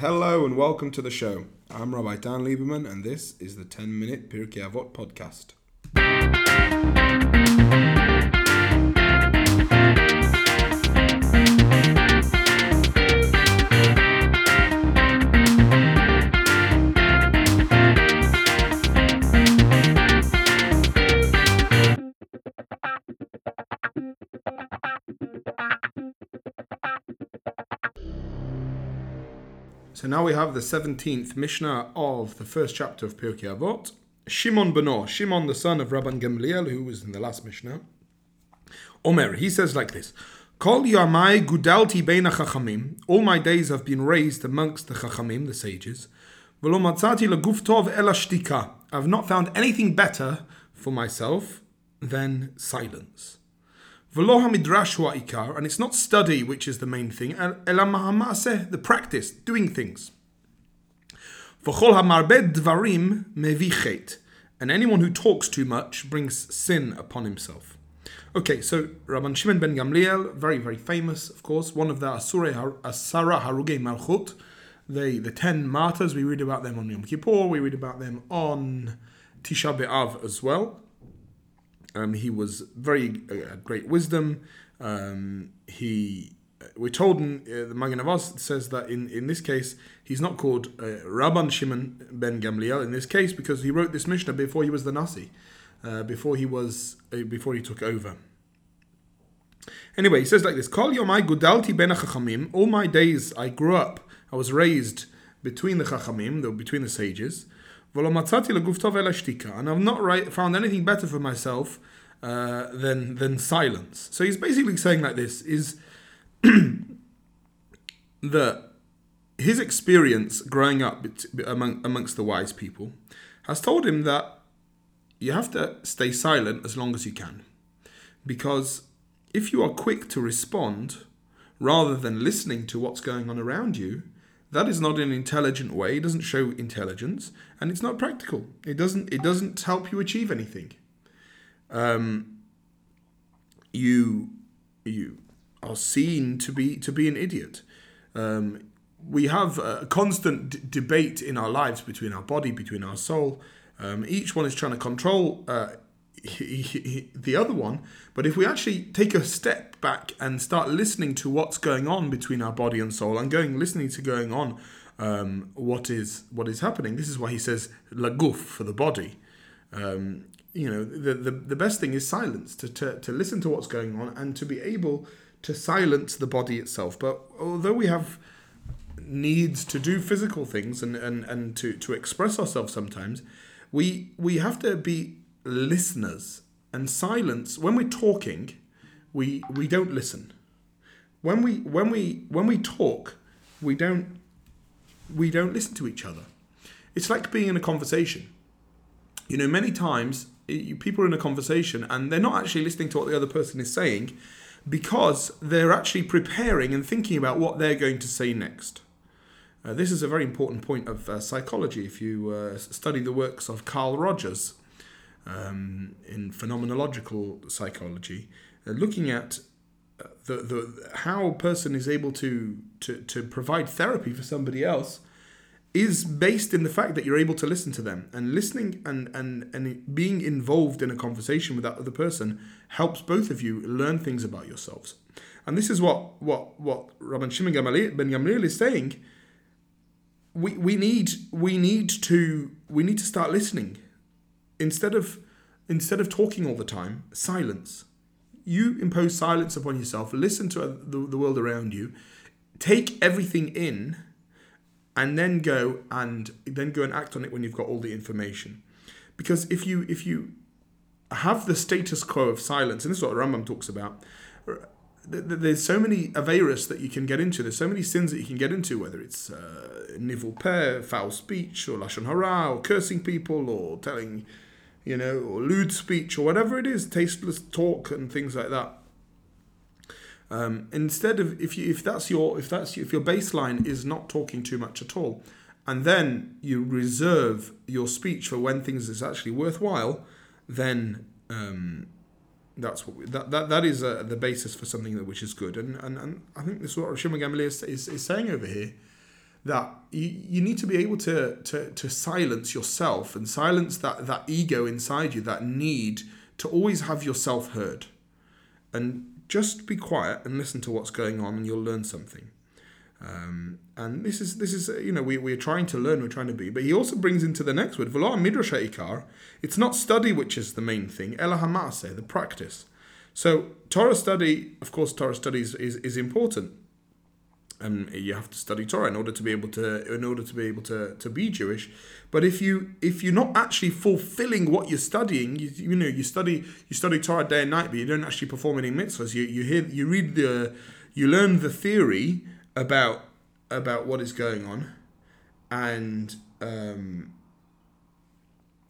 Hello and welcome to the show. I'm Rabbi Dan Lieberman, and this is the 10 Minute Pirkei Avot podcast. So now we have the 17th Mishnah of the first chapter of Pirkei Avot. Shimon Beno, Shimon the son of Rabban Gamliel, who was in the last Mishnah. Omer, he says like this. Kol yamai gudalti beina chachamim. All my days have been raised amongst the chachamim, the sages. V'lo matzati leguf tov ela shtika. I've not found anything better for myself than silence. V'lo and it's not study which is the main thing, ela mahamaseh, the practice, doing things. V'chol hamarbed dvarim mevichet, and anyone who talks too much brings sin upon himself. Okay, so Rabban Shimon ben Gamliel, very very famous, of course, one of the Asura Asara Haruge Malchut, the the ten martyrs. We read about them on Yom Kippur. We read about them on Tisha B'av as well. Um, he was very uh, great wisdom. Um, he we're told in uh, the Magen Avos says that in, in this case he's not called uh, Rabban Shimon ben Gamliel in this case because he wrote this Mishnah before he was the Nasi, uh, before he was uh, before he took over. Anyway, he says like this: Kol yomai gudalti ben. All my days I grew up. I was raised between the chachamim, between the sages. And I've not right, found anything better for myself uh, than than silence. So he's basically saying like this: is that his experience growing up among, amongst the wise people has told him that you have to stay silent as long as you can. Because if you are quick to respond rather than listening to what's going on around you, that is not an intelligent way. It doesn't show intelligence, and it's not practical. It doesn't. It doesn't help you achieve anything. Um, you you are seen to be to be an idiot. Um, we have a constant d- debate in our lives between our body, between our soul. Um, each one is trying to control uh, he, he, the other one. But if we actually take a step back and start listening to what's going on between our body and soul, and going listening to going on um, what is what is happening, this is why he says laguf for the body. Um, you know, the, the the best thing is silence to, to to listen to what's going on and to be able to silence the body itself. But although we have needs to do physical things and, and, and to, to express ourselves sometimes, we we have to be listeners. And silence, when we're talking, we we don't listen. When we when we when we talk, we don't we don't listen to each other. It's like being in a conversation. You know, many times people are in a conversation and they're not actually listening to what the other person is saying because they're actually preparing and thinking about what they're going to say next. Uh, this is a very important point of uh, psychology. If you uh, study the works of Carl Rogers um, in phenomenological psychology, uh, looking at uh, the, the how a person is able to, to, to provide therapy for somebody else is based in the fact that you're able to listen to them and listening and, and, and being involved in a conversation with that other person helps both of you learn things about yourselves. And this is what what what Rabban Shimon ben Gamliel is saying. We, we need we need to we need to start listening instead of instead of talking all the time. Silence. You impose silence upon yourself. Listen to the, the world around you. Take everything in and then go and then go and act on it when you've got all the information. Because if you if you have the status quo of silence, and this is what Rambam talks about, there's so many averis that you can get into. There's so many sins that you can get into, whether it's uh, nivul peh, foul speech, or lashon hara, or cursing people, or telling, you know, or lewd speech, or whatever it is, tasteless talk and things like that. Um, instead of if you if that's your if that's if your baseline is not talking too much at all, and then you reserve your speech for when things is actually worthwhile, then um, that's what we, that that that is uh, the basis for something that which is good. And and, and I think this is what Shimon Gamaliel is, is, is saying over here that you, you need to be able to, to to silence yourself and silence that that ego inside you, that need to always have yourself heard, and just be quiet and listen to what's going on, and you'll learn something. Um, and this is this is you know we we're trying to learn, we're trying to be. But he also brings into the next word, v'lo midrash ikar. It's not study which is the main thing, ela hamase, the practice. So Torah study, of course, Torah study is, is, is important and you have to study Torah in order to be able to in order to be able to, to be Jewish. But if you if you're not actually fulfilling what you're studying, you, you know you study you study Torah day and night, but you don't actually perform any mitzvahs. You you hear you read the you learn the theory about about what is going on, and um,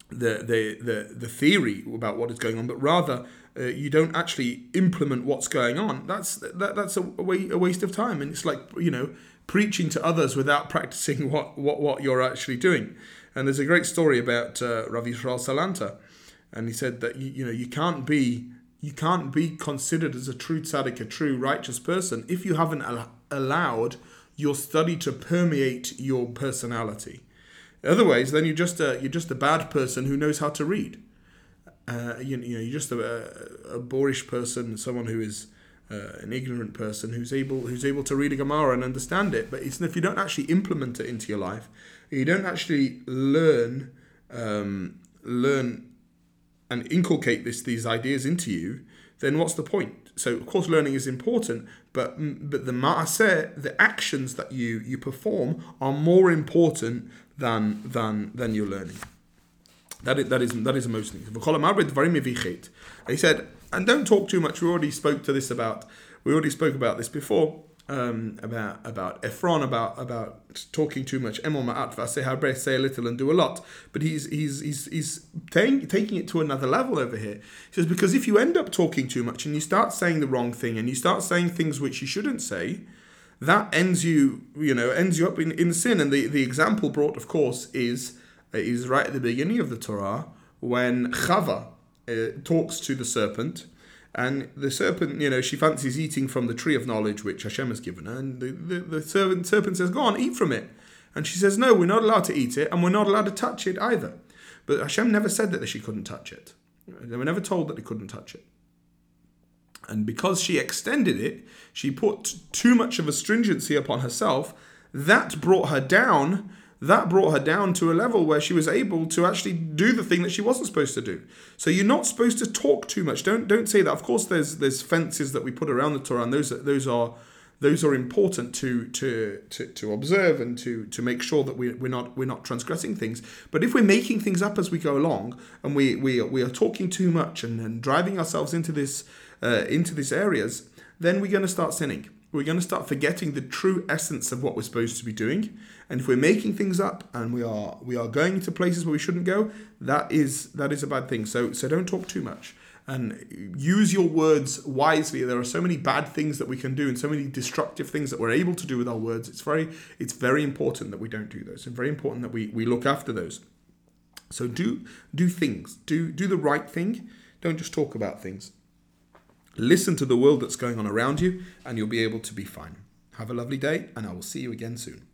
the the the the theory about what is going on, but rather uh, you don't actually implement what's going on, that's that, that's a, a, a waste of time. And it's like you know preaching to others without practicing what what, what you're actually doing. And there's a great story about uh, Rav Yisrael Salanter, and he said that you, you know you can't be you can't be considered as a true tzaddik, a true righteous person, if you haven't al- allowed your study to permeate your personality. Otherwise, then you're just a you're just a bad person who knows how to read uh, you, you know, you're just a, a boorish person, someone who is uh, an ignorant person who's able who's able to read a Gemara and understand it. But it's if you don't actually implement it into your life, you don't actually learn um, learn and inculcate this these ideas into you, then what's the point? So of course learning is important, but but the maaseh, the actions that you you perform are more important than than than your learning. That is, that is, that is thing. He said, and don't talk too much. We already spoke to this about, we already spoke about this before, um, about about Ephron, about about talking too much. Emor ma'at say how say a little and do a lot. But he's he's he's he's taking taking it to another level over here. He says because if you end up talking too much and you start saying the wrong thing and you start saying things which you shouldn't say, that ends you you know ends you up in, in sin. And the the example brought, of course, is is right at the beginning of the Torah when Chava uh, talks to the serpent. And the serpent, you know, she fancies eating from the tree of knowledge which Hashem has given her. And the, the, the serpent, serpent says, Go on, eat from it. And she says, No, we're not allowed to eat it, and we're not allowed to touch it either. But Hashem never said that she couldn't touch it. They were never told that they couldn't touch it. And because she extended it, she put too much of a stringency upon herself. That brought her down that brought her down to a level where she was able to actually do the thing that she wasn't supposed to do. So you're not supposed to talk too much. Don't don't say that. Of course, there's there's fences that we put around the Torah, and those those are those are important to to to, to observe and to to make sure that we, we're not we're not transgressing things. But if we're making things up as we go along, and we we we are talking too much and, and driving ourselves into this uh, into these areas, then we're going to start sinning we're going to start forgetting the true essence of what we're supposed to be doing. And if we're making things up and we are we are going to places where we shouldn't go, that is that is a bad thing. So so don't talk too much and use your words wisely. There are so many bad things that we can do and so many destructive things that we're able to do with our words. It's very it's very important that we don't do those. It's very important that we, we look after those. So do do things. Do do the right thing. Don't just talk about things. Listen to the world that's going on around you, and you'll be able to be fine. Have a lovely day, and I will see you again soon.